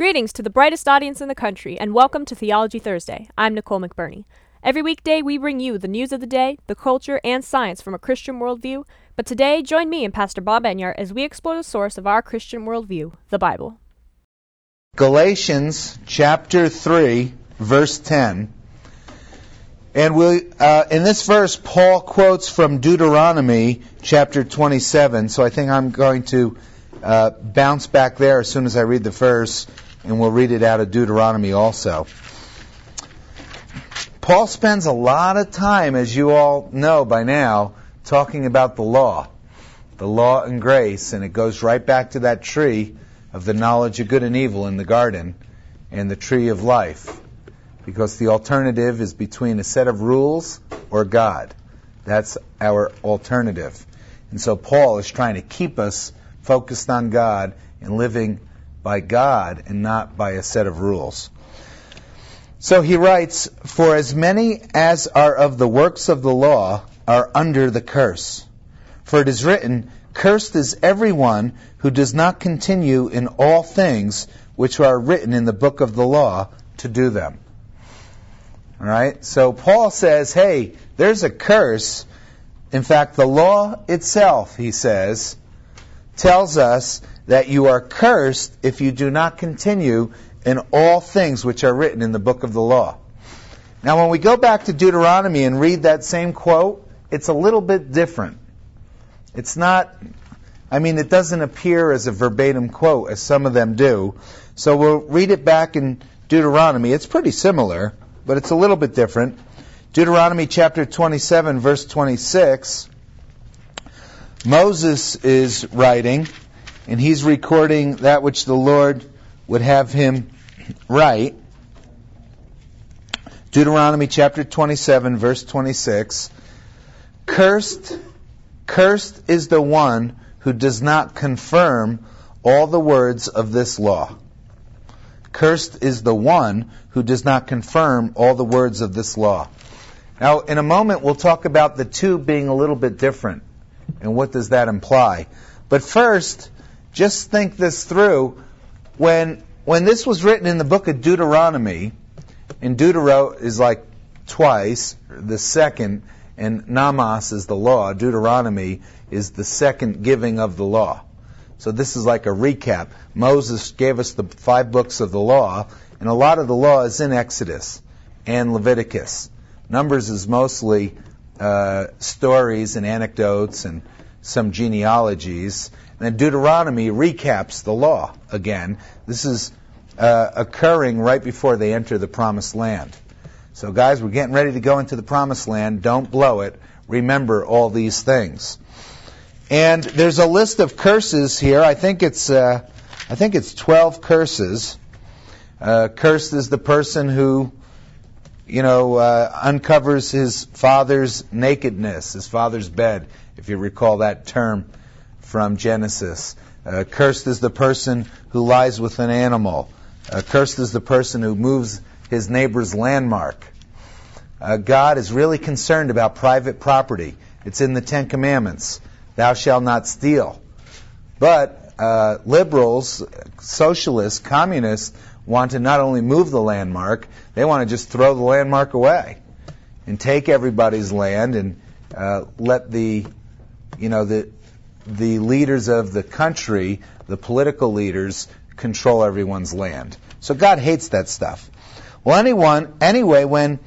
Greetings to the brightest audience in the country, and welcome to Theology Thursday. I'm Nicole McBurney. Every weekday, we bring you the news of the day, the culture, and science from a Christian worldview. But today, join me and Pastor Bob Enyart as we explore the source of our Christian worldview, the Bible. Galatians chapter 3, verse 10. And we, uh, in this verse, Paul quotes from Deuteronomy chapter 27. So I think I'm going to uh, bounce back there as soon as I read the verse, and we'll read it out of Deuteronomy also. Paul spends a lot of time, as you all know by now, talking about the law, the law and grace, and it goes right back to that tree of the knowledge of good and evil in the garden and the tree of life because the alternative is between a set of rules or God. That's our alternative. And so Paul is trying to keep us focused on God and living by God and not by a set of rules. So he writes, For as many as are of the works of the law are under the curse. For it is written, Cursed is everyone who does not continue in all things which are written in the book of the law to do them. All right? So Paul says, hey, there's a curse. In fact, the law itself, he says, tells us that you are cursed if you do not continue in all things which are written in the book of the law. Now, when we go back to Deuteronomy and read that same quote, it's a little bit different. It's not, I mean, it doesn't appear as a verbatim quote as some of them do. So we'll read it back in Deuteronomy. It's pretty similar but it's a little bit different. Deuteronomy chapter 27, verse 26. Moses is writing, and he's recording that which the Lord would have him write. Deuteronomy chapter 27, verse 26. Cursed, cursed is the one who does not confirm all the words of this law. Cursed is the one who does not confirm all the words of this law. Now, in a moment, we'll talk about the two being a little bit different. And what does that imply? But first, just think this through. When, when this was written in the book of Deuteronomy, and Deutero is like twice, the second, and nomos is the law. Deuteronomy is the second giving of the law. So this is like a recap. Moses gave us the five books of the law, and a lot of the law is in Exodus and Leviticus. Numbers is mostly uh, stories and anecdotes and some genealogies. And then Deuteronomy recaps the law again. This is uh, occurring right before they enter the promised land. So, guys, we're getting ready to go into the promised land. Don't blow it. Remember all these things. And there's a list of curses here. I think it's uh, I think it's 12 curses. Uh, cursed is the person who, you know, uh, uncovers his father's nakedness, his father's bed, if you recall that term from Genesis. Uh, cursed is the person who lies with an animal. Uh, cursed is the person who moves his neighbor's landmark. Uh, God is really concerned about private property. It's in the Ten Commandments thou shalt not steal. But uh, liberals, socialists, communists want to not only move the landmark, they want to just throw the landmark away and take everybody's land and uh, let the, you know, the the leaders of the country, the political leaders, control everyone's land. So God hates that stuff. Well, anyone, anyway, when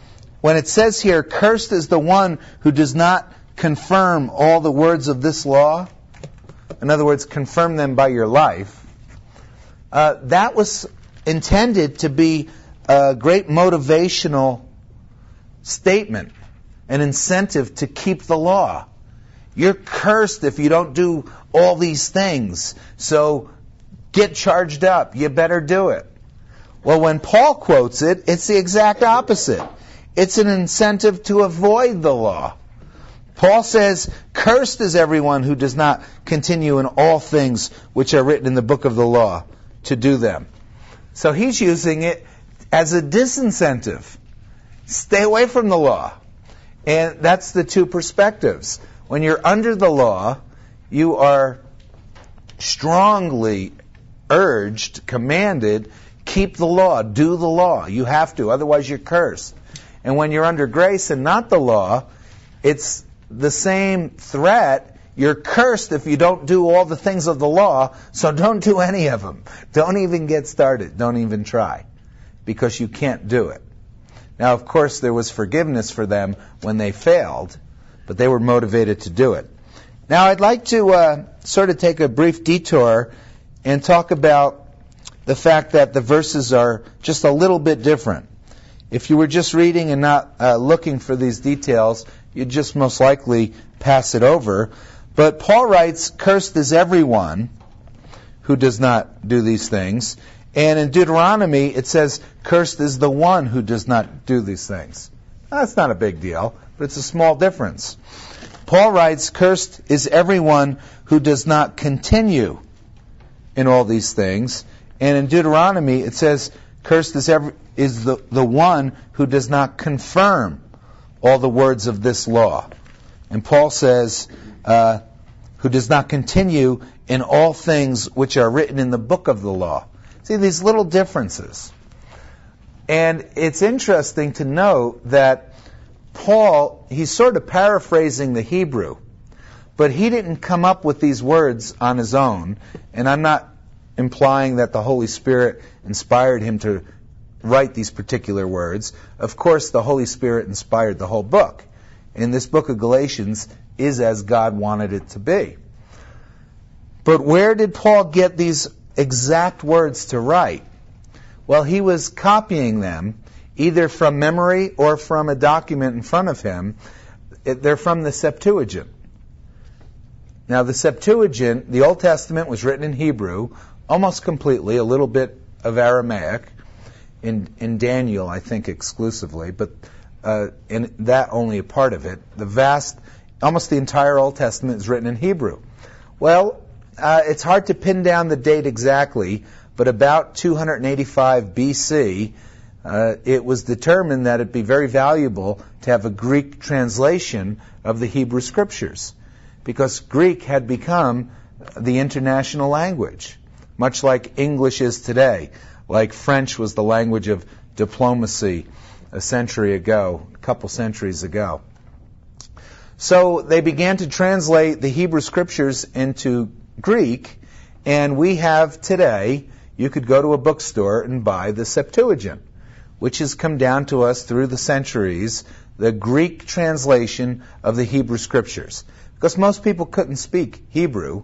when it says here, "Cursed is the one who does not confirm all the words of this law, in other words, confirm them by your life, uh, that was intended to be a great motivational statement, an incentive to keep the law. You're cursed if you don't do all these things. So get charged up. You better do it. Well, when Paul quotes it, it's the exact opposite. It's an incentive to avoid the law. Paul says, Cursed is everyone who does not continue in all things which are written in the book of the law to do them. So he's using it as a disincentive. Stay away from the law. And that's the two perspectives. When you're under the law, you are strongly urged, commanded, keep the law, do the law. You have to, otherwise you're cursed. And when you're under grace and not the law, it's the same threat. You're cursed if you don't do all the things of the law, so don't do any of them. Don't even get started. Don't even try. Because you can't do it. Now, of course, there was forgiveness for them when they failed, but they were motivated to do it. Now, I'd like to uh, sort of take a brief detour and talk about the fact that the verses are just a little bit different. If you were just reading and not uh, looking for these details, you'd just most likely pass it over. But Paul writes, Cursed is everyone who does not do these things. And in Deuteronomy, it says, Cursed is the one who does not do these things. That's not a big deal, but it's a small difference. Paul writes, Cursed is everyone who does not continue in all these things. And in Deuteronomy, it says, Cursed is, every, is the, the one who does not confirm all the words of this law. And Paul says, uh, who does not continue in all things which are written in the book of the law. See, these little differences. And it's interesting to note that Paul, he's sort of paraphrasing the Hebrew, but he didn't come up with these words on his own. And I'm not implying that the Holy Spirit inspired him to write these particular words. Of course, the Holy Spirit inspired the whole book. And this book of Galatians is as God wanted it to be. But where did Paul get these exact words to write? Well, he was copying them either from memory or from a document in front of him. They're from the Septuagint. Now, the Septuagint, the Old Testament was written in Hebrew almost completely, a little bit of Aramaic, in, in Daniel, I think, exclusively, but uh, that only a part of it. The vast, almost the entire Old Testament is written in Hebrew. Well, uh, it's hard to pin down the date exactly, but about 285 BC, uh, it was determined that it'd be very valuable to have a Greek translation of the Hebrew Scriptures, because Greek had become the international language, much like English is today like French was the language of diplomacy a century ago, a couple centuries ago. So they began to translate the Hebrew scriptures into Greek, and we have today, you could go to a bookstore and buy the Septuagint, which has come down to us through the centuries, the Greek translation of the Hebrew scriptures. Because most people couldn't speak Hebrew.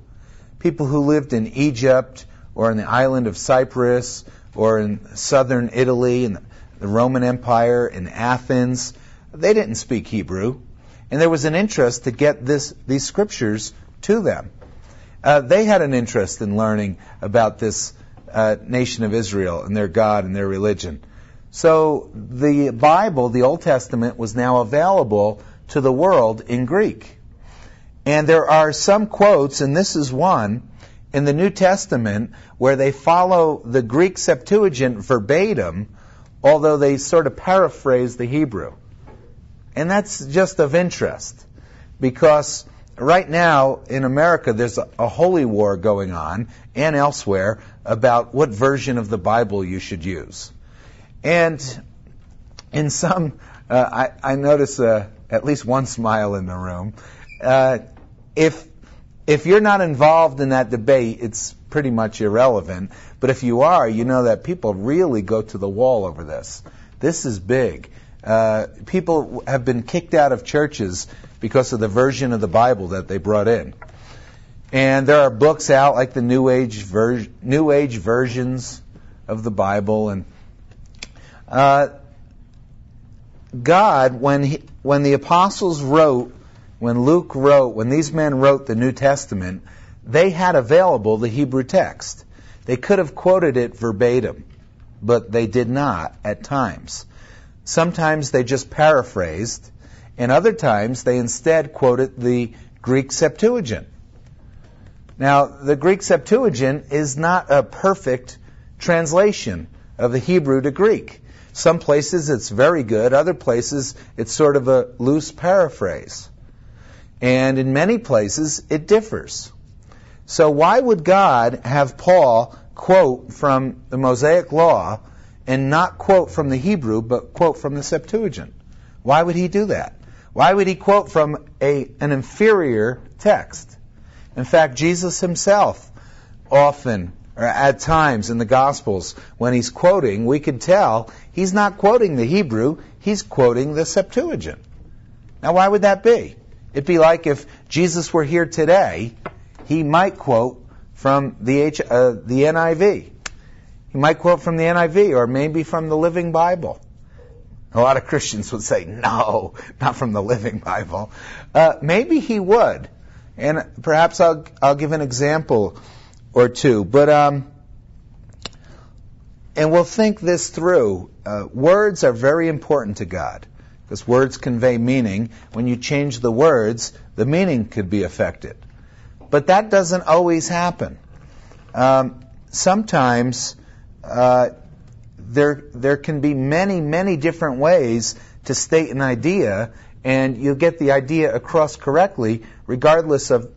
People who lived in Egypt or in the island of Cyprus or in southern Italy and the Roman Empire in Athens, they didn't speak Hebrew, and there was an interest to get this, these scriptures to them. Uh, they had an interest in learning about this uh, nation of Israel and their God and their religion. So the Bible, the Old Testament, was now available to the world in Greek. And there are some quotes, and this is one, in the New Testament where they follow the Greek Septuagint verbatim, although they sort of paraphrase the Hebrew. And that's just of interest because right now in America there's a, holy war going on and elsewhere about what version of the Bible you should use. And in some, uh, I, I, notice uh, at least one smile in the room. Uh, if if you're not involved in that debate, it's pretty much irrelevant. But if you are, you know that people really go to the wall over this. This is big. Uh, people have been kicked out of churches because of the version of the Bible that they brought in. And there are books out like the New Age ver- New Age versions of the Bible, and uh, God, when he, when the apostles wrote when Luke wrote, when these men wrote the New Testament, they had available the Hebrew text. They could have quoted it verbatim, but they did not at times. Sometimes they just paraphrased, and other times they instead quoted the Greek Septuagint. Now, the Greek Septuagint is not a perfect translation of the Hebrew to Greek. Some places it's very good, other places it's sort of a loose paraphrase. And in many places, it differs. So why would God have Paul quote from the Mosaic Law and not quote from the Hebrew, but quote from the Septuagint? Why would he do that? Why would he quote from a, an inferior text? In fact, Jesus himself often, at times in the Gospels, when he's quoting, we can tell he's not quoting the Hebrew, he's quoting the Septuagint. Now, why would that be? It'd be like if Jesus were here today, he might quote from the, H, uh, the NIV. He might quote from the NIV or maybe from the Living Bible. A lot of Christians would say, no, not from the Living Bible. Uh, maybe he would. And perhaps I'll, I'll give an example or two. But, um, and we'll think this through. Uh, words are very important to God because words convey meaning. When you change the words, the meaning could be affected. But that doesn't always happen. Um, sometimes uh, there there can be many many different ways to state an idea, and you'll get the idea across correctly, regardless of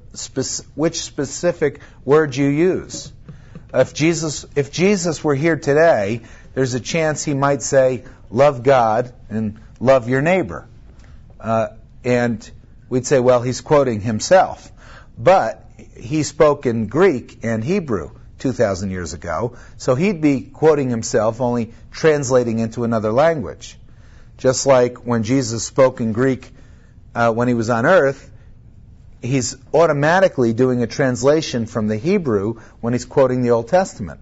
which specific word you use. If Jesus if Jesus were here today, there's a chance he might say, "Love God and love your neighbor," uh, and we'd say, "Well, he's quoting himself," but he spoke in Greek and Hebrew. 2,000 years ago. So he'd be quoting himself, only translating into another language. Just like when Jesus spoke in Greek uh, when he was on earth, he's automatically doing a translation from the Hebrew when he's quoting the Old Testament.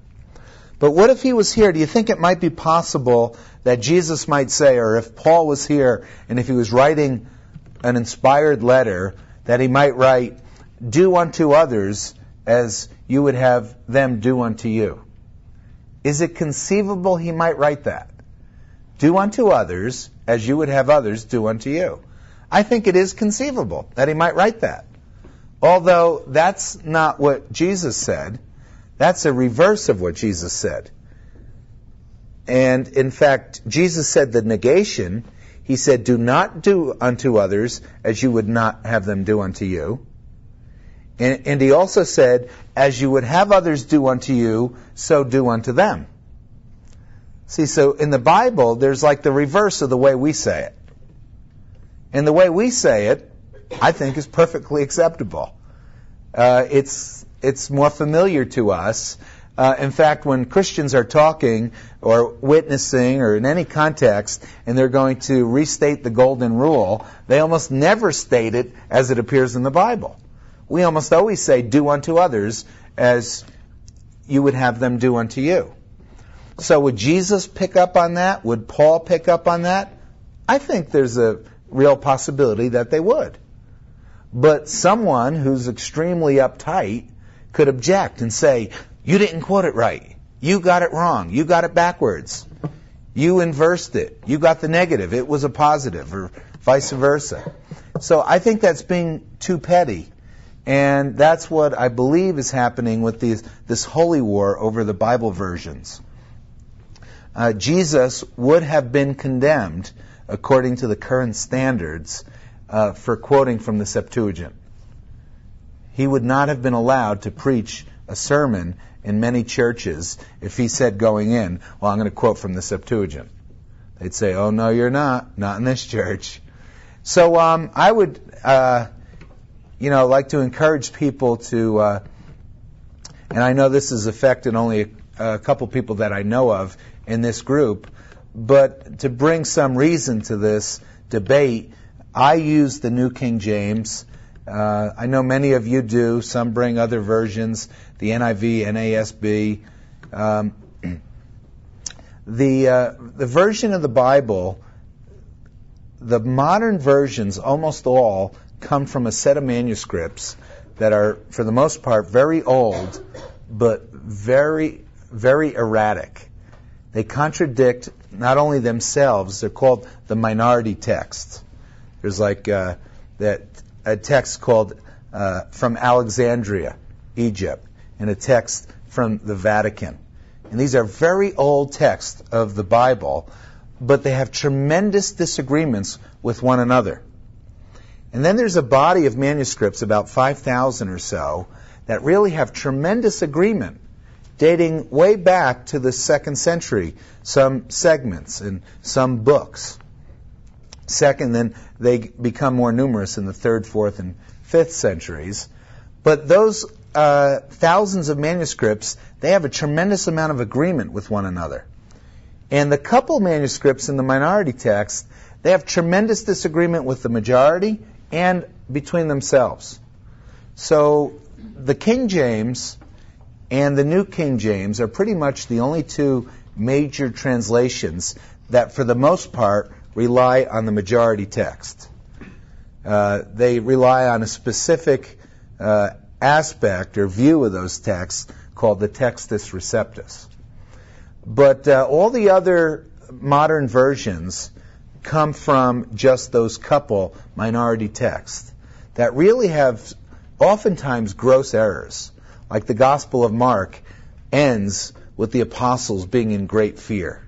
But what if he was here? Do you think it might be possible that Jesus might say, or if Paul was here and if he was writing an inspired letter, that he might write, Do unto others as you would have them do unto you. Is it conceivable he might write that? Do unto others as you would have others do unto you. I think it is conceivable that he might write that. Although that's not what Jesus said. That's a reverse of what Jesus said. And in fact, Jesus said the negation. He said, Do not do unto others as you would not have them do unto you. And, and he also said, As you would have others do unto you, so do unto them. See, so in the Bible, there's like the reverse of the way we say it. And the way we say it, I think, is perfectly acceptable. Uh, it's it's more familiar to us. Uh, in fact, when Christians are talking or witnessing or in any context, and they're going to restate the golden rule, they almost never state it as it appears in the Bible we almost always say, do unto others as you would have them do unto you. So would Jesus pick up on that? Would Paul pick up on that? I think there's a real possibility that they would. But someone who's extremely uptight could object and say, you didn't quote it right. You got it wrong. You got it backwards. You inversed it. You got the negative. It was a positive or vice versa. So I think that's being too petty and that's what I believe is happening with these, this holy war over the Bible versions. Uh, Jesus would have been condemned, according to the current standards, uh, for quoting from the Septuagint. He would not have been allowed to preach a sermon in many churches if he said going in, Well, I'm going to quote from the Septuagint. They'd say, Oh, no, you're not. Not in this church. So um, I would. Uh, you know, like to encourage people to, uh, and I know this has affected only a, a couple people that I know of in this group, but to bring some reason to this debate, I use the New King James. Uh, I know many of you do. Some bring other versions, the NIV, NASB. Um, the uh, the version of the Bible, the modern versions, almost all come from a set of manuscripts that are, for the most part, very old, but very, very erratic. They contradict not only themselves, they're called the minority texts. There's like uh, that a text called uh, from Alexandria, Egypt, and a text from the Vatican. And these are very old texts of the Bible, but they have tremendous disagreements with one another. And then there's a body of manuscripts, about 5,000 or so, that really have tremendous agreement dating way back to the second century, some segments and some books. Second, then they become more numerous in the third, fourth, and fifth centuries. But those uh, thousands of manuscripts, they have a tremendous amount of agreement with one another. And the couple manuscripts in the minority text, they have tremendous disagreement with the majority and between themselves. So the King James and the New King James are pretty much the only two major translations that, for the most part, rely on the majority text. Uh, they rely on a specific uh, aspect or view of those texts called the Textus Receptus. But uh, all the other modern versions come from just those couple minority texts that really have oftentimes gross errors. Like the Gospel of Mark ends with the apostles being in great fear.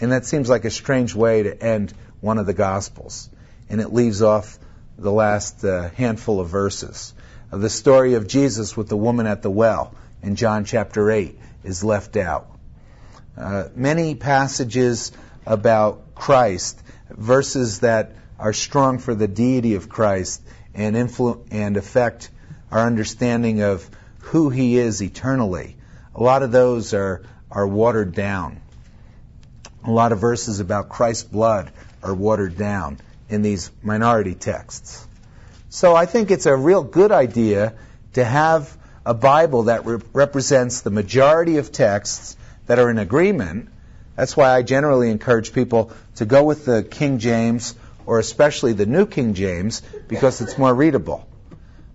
And that seems like a strange way to end one of the Gospels. And it leaves off the last uh, handful of verses. Uh, the story of Jesus with the woman at the well in John chapter 8 is left out. Uh, many passages about Christ, verses that are strong for the deity of Christ and, influ- and affect our understanding of who he is eternally. A lot of those are, are watered down. A lot of verses about Christ's blood are watered down in these minority texts. So I think it's a real good idea to have a Bible that re- represents the majority of texts that are in agreement. That's why I generally encourage people to go with the King James or especially the New King James because it's more readable.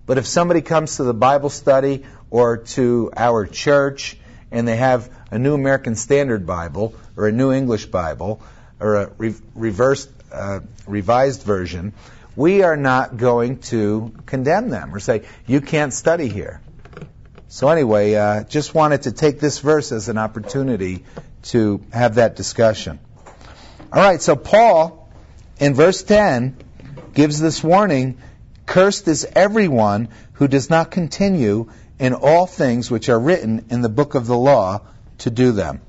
But if somebody comes to the Bible study or to our church and they have a New American Standard Bible or a New English Bible or a re- reversed, uh, revised version, we are not going to condemn them or say, you can't study here. So anyway, uh, just wanted to take this verse as an opportunity to have that discussion. All right, so Paul in verse 10 gives this warning, cursed is everyone who does not continue in all things which are written in the book of the law to do them.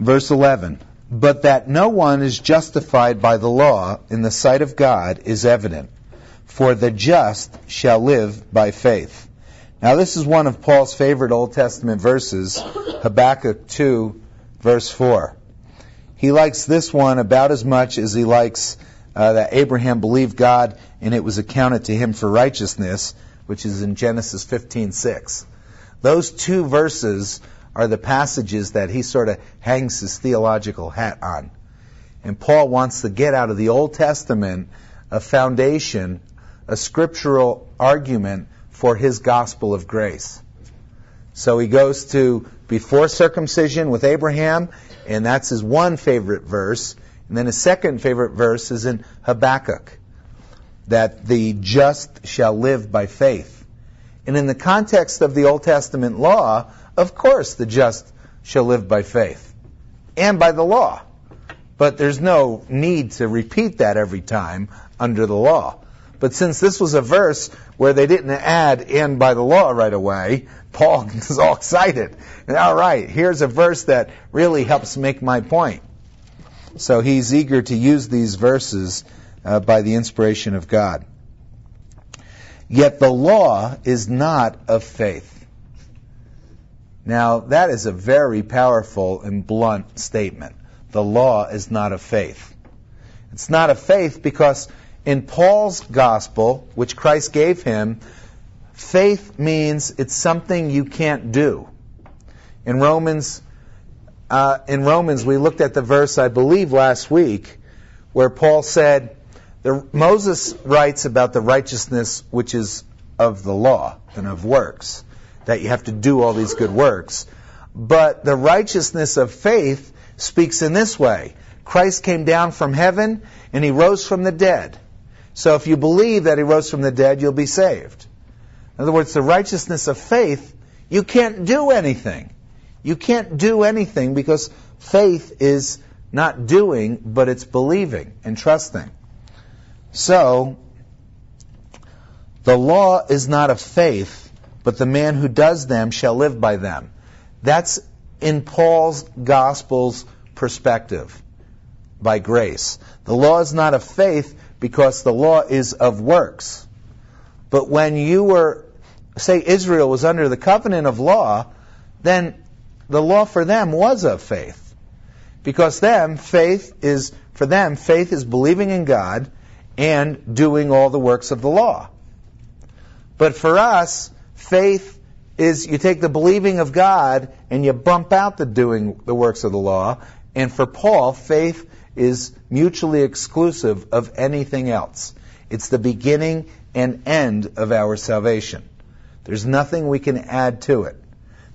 Verse 11. But that no one is justified by the law in the sight of God is evident for the just shall live by faith. Now, this is one of Paul's favorite Old Testament verses, Habakkuk 2, verse 4. He likes this one about as much as he likes uh, that Abraham believed God and it was accounted to him for righteousness, which is in Genesis 15:6. Those two verses are the passages that he sort of hangs his theological hat on. And Paul wants to get out of the Old Testament a foundation a scriptural argument for his gospel of grace. So he goes to before circumcision with Abraham, and that's his one favorite verse. And then his second favorite verse is in Habakkuk, that the just shall live by faith. And in the context of the Old Testament law, of course the just shall live by faith and by the law. But there's no need to repeat that every time under the law. But since this was a verse where they didn't add in by the law right away, Paul is all excited. And, all right, here's a verse that really helps make my point. So he's eager to use these verses uh, by the inspiration of God. Yet the law is not of faith. Now, that is a very powerful and blunt statement. The law is not of faith. It's not of faith because in Paul's gospel, which Christ gave him, faith means it's something you can't do. In Romans, uh, in Romans, we looked at the verse, I believe, last week, where Paul said, the, Moses writes about the righteousness which is of the law and of works, that you have to do all these good works. But the righteousness of faith speaks in this way Christ came down from heaven and he rose from the dead. So if you believe that he rose from the dead, you'll be saved. In other words, the righteousness of faith, you can't do anything. You can't do anything because faith is not doing, but it's believing and trusting. So, the law is not of faith, but the man who does them shall live by them. That's in Paul's Gospel's perspective by grace. The law is not of faith because the law is of works. But when you were, say, Israel was under the covenant of law, then the law for them was of faith. Because them, faith is, for them, faith is believing in God and doing all the works of the law. But for us, faith is you take the believing of God and you bump out the doing the works of the law. And for Paul, faith is mutually exclusive of anything else. It's the beginning and end of our salvation. There's nothing we can add to it.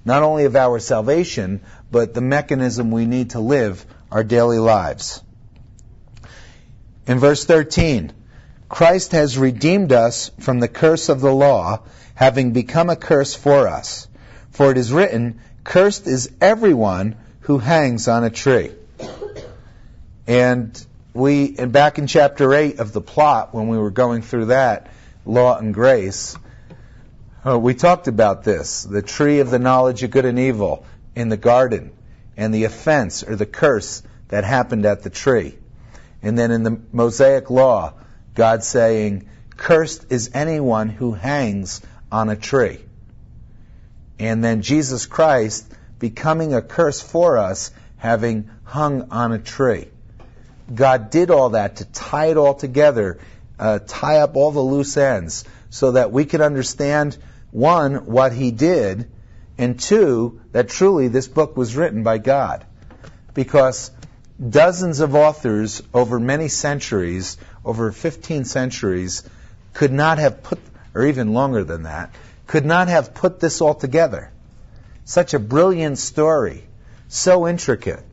Not only of our salvation, but the mechanism we need to live our daily lives. In verse 13, Christ has redeemed us from the curse of the law, having become a curse for us. For it is written, Cursed is everyone who hangs on a tree. And we, and back in chapter 8 of the plot, when we were going through that, law and grace, uh, we talked about this the tree of the knowledge of good and evil in the garden, and the offense or the curse that happened at the tree. And then in the Mosaic law, God saying, Cursed is anyone who hangs on a tree. And then Jesus Christ becoming a curse for us, having hung on a tree. God did all that to tie it all together, uh, tie up all the loose ends, so that we could understand, one, what He did, and two, that truly this book was written by God. Because dozens of authors over many centuries, over 15 centuries, could not have put, or even longer than that, could not have put this all together. Such a brilliant story, so intricate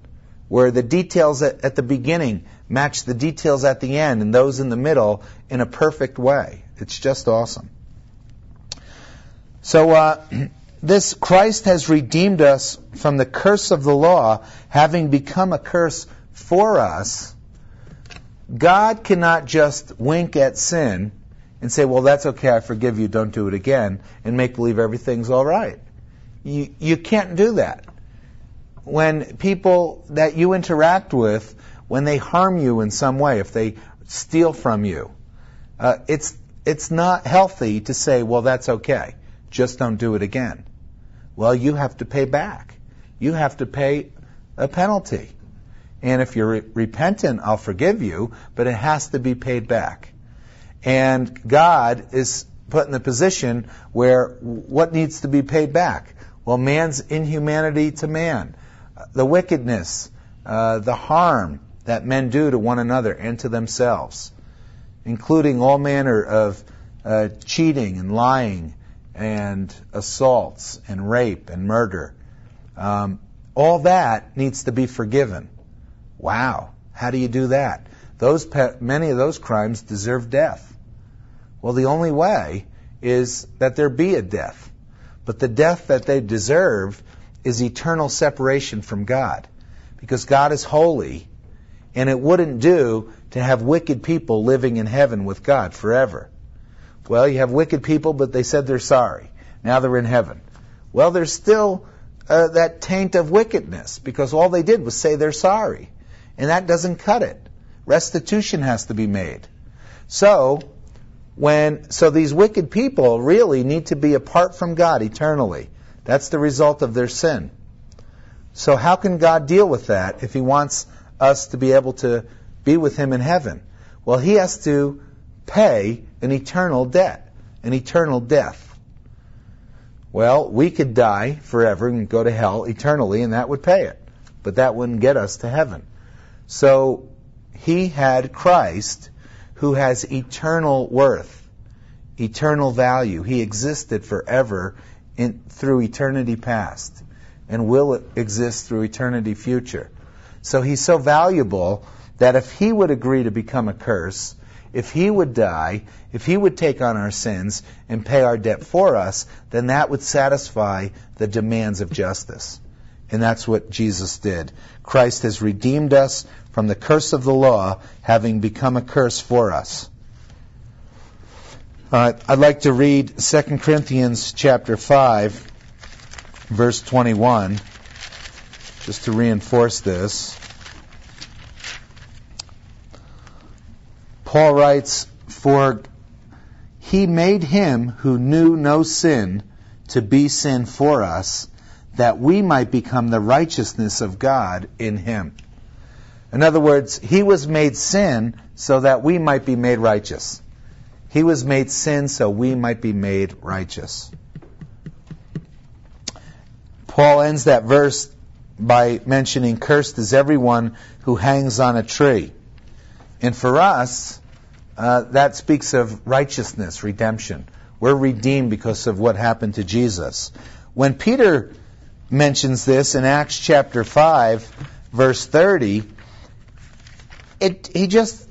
where the details at, at, the beginning match the details at the end and those in the middle in a perfect way. It's just awesome. So, uh, this Christ has redeemed us from the curse of the law, having become a curse for us. God cannot just wink at sin and say, well, that's okay, I forgive you, don't do it again, and make believe everything's all right. You, you can't do that when people that you interact with, when they harm you in some way, if they steal from you, uh, it's it's not healthy to say, well, that's okay, just don't do it again. Well, you have to pay back. You have to pay a penalty. And if you're re- repentant, I'll forgive you, but it has to be paid back. And God is put in the position where what needs to be paid back? Well, man's inhumanity to man the wickedness, uh, the harm that men do to one another and to themselves, including all manner of uh, cheating and lying and assaults and rape and murder. Um, all that needs to be forgiven. Wow, how do you do that? Those pe- many of those crimes deserve death. Well, the only way is that there be a death. But the death that they deserve is eternal separation from God. Because God is holy, and it wouldn't do to have wicked people living in heaven with God forever. Well, you have wicked people, but they said they're sorry. Now they're in heaven. Well, there's still uh, that taint of wickedness because all they did was say they're sorry. And that doesn't cut it. Restitution has to be made. So, when, so these wicked people really need to be apart from God eternally. That's the result of their sin. So how can God deal with that if He wants us to be able to be with Him in heaven? Well, He has to pay an eternal debt, an eternal death. Well, we could die forever and go to hell eternally, and that would pay it. But that wouldn't get us to heaven. So He had Christ who has eternal worth, eternal value. He existed forever in, through eternity past and will exist through eternity future. So he's so valuable that if he would agree to become a curse, if he would die, if he would take on our sins and pay our debt for us, then that would satisfy the demands of justice. And that's what Jesus did. Christ has redeemed us from the curse of the law, having become a curse for us. Uh, I'd like to read 2 Corinthians chapter 5, verse 21, just to reinforce this. Paul writes, For he made him who knew no sin to be sin for us, that we might become the righteousness of God in him. In other words, he was made sin so that we might be made righteous. He was made sin so we might be made righteous. Paul ends that verse by mentioning, Cursed is everyone who hangs on a tree. And for us, uh, that speaks of righteousness, redemption. We're redeemed because of what happened to Jesus. When Peter mentions this in Acts chapter 5, verse 30, it, he just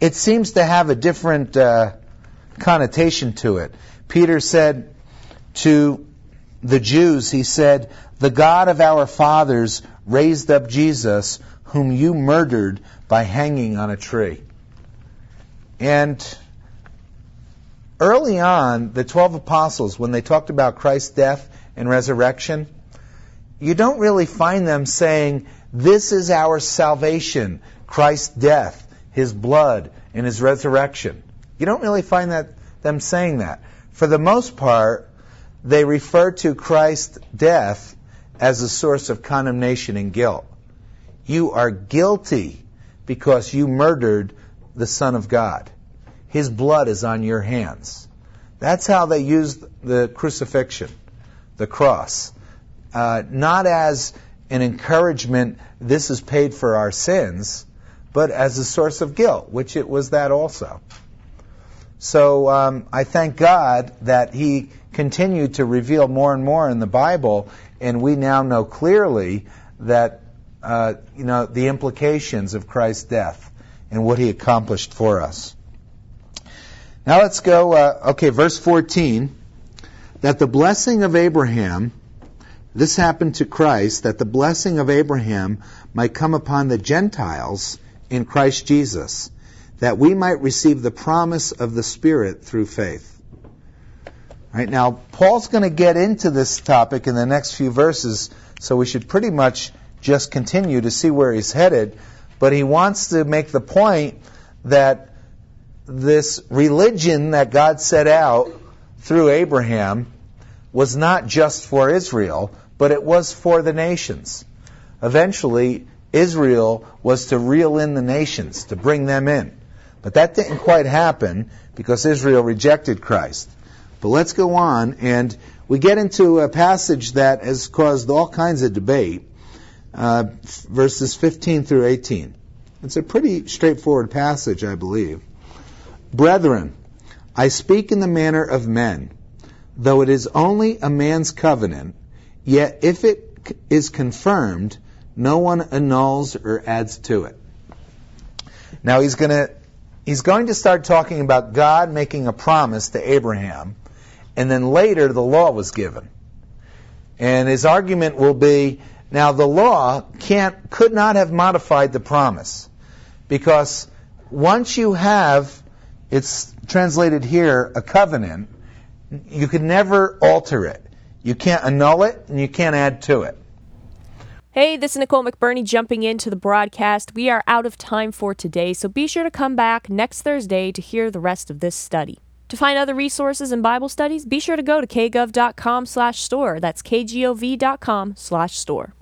it seems to have a different uh, connotation to it. Peter said to the Jews, he said, The God of our fathers raised up Jesus, whom you murdered by hanging on a tree. And early on, the 12 apostles, when they talked about Christ's death and resurrection, you don't really find them saying, This is our salvation, Christ's death his blood, and his resurrection. You don't really find that them saying that. For the most part, they refer to Christ's death as a source of condemnation and guilt. You are guilty because you murdered the Son of God. His blood is on your hands. That's how they used the crucifixion, the cross. Uh, not as an encouragement, this is paid for our sins, but as a source of guilt, which it was that also. So um, I thank God that He continued to reveal more and more in the Bible, and we now know clearly that uh, you know the implications of Christ's death and what He accomplished for us. Now let's go. Uh, okay, verse 14. That the blessing of Abraham, this happened to Christ, that the blessing of Abraham might come upon the Gentiles in Christ Jesus, that we might receive the promise of the Spirit through faith. Right now, Paul's going to get into this topic in the next few verses, so we should pretty much just continue to see where he's headed. But he wants to make the point that this religion that God set out through Abraham was not just for Israel, but it was for the nations. Eventually, Israel was to reel in the nations, to bring them in. But that didn't quite happen because Israel rejected Christ. But let's go on, and we get into a passage that has caused all kinds of debate, uh, verses 15 through 18. It's a pretty straightforward passage, I believe. Brethren, I speak in the manner of men, though it is only a man's covenant, yet if it is confirmed, no one annuls or adds to it. Now he's going to he's going to start talking about God making a promise to Abraham, and then later the law was given. And his argument will be now the law can't could not have modified the promise because once you have it's translated here a covenant, you can never alter it. You can't annul it and you can't add to it. Hey, this is Nicole McBurney jumping into the broadcast. We are out of time for today, so be sure to come back next Thursday to hear the rest of this study. To find other resources and Bible studies, be sure to go to kgov.com slash store. That's kgov.com slash store.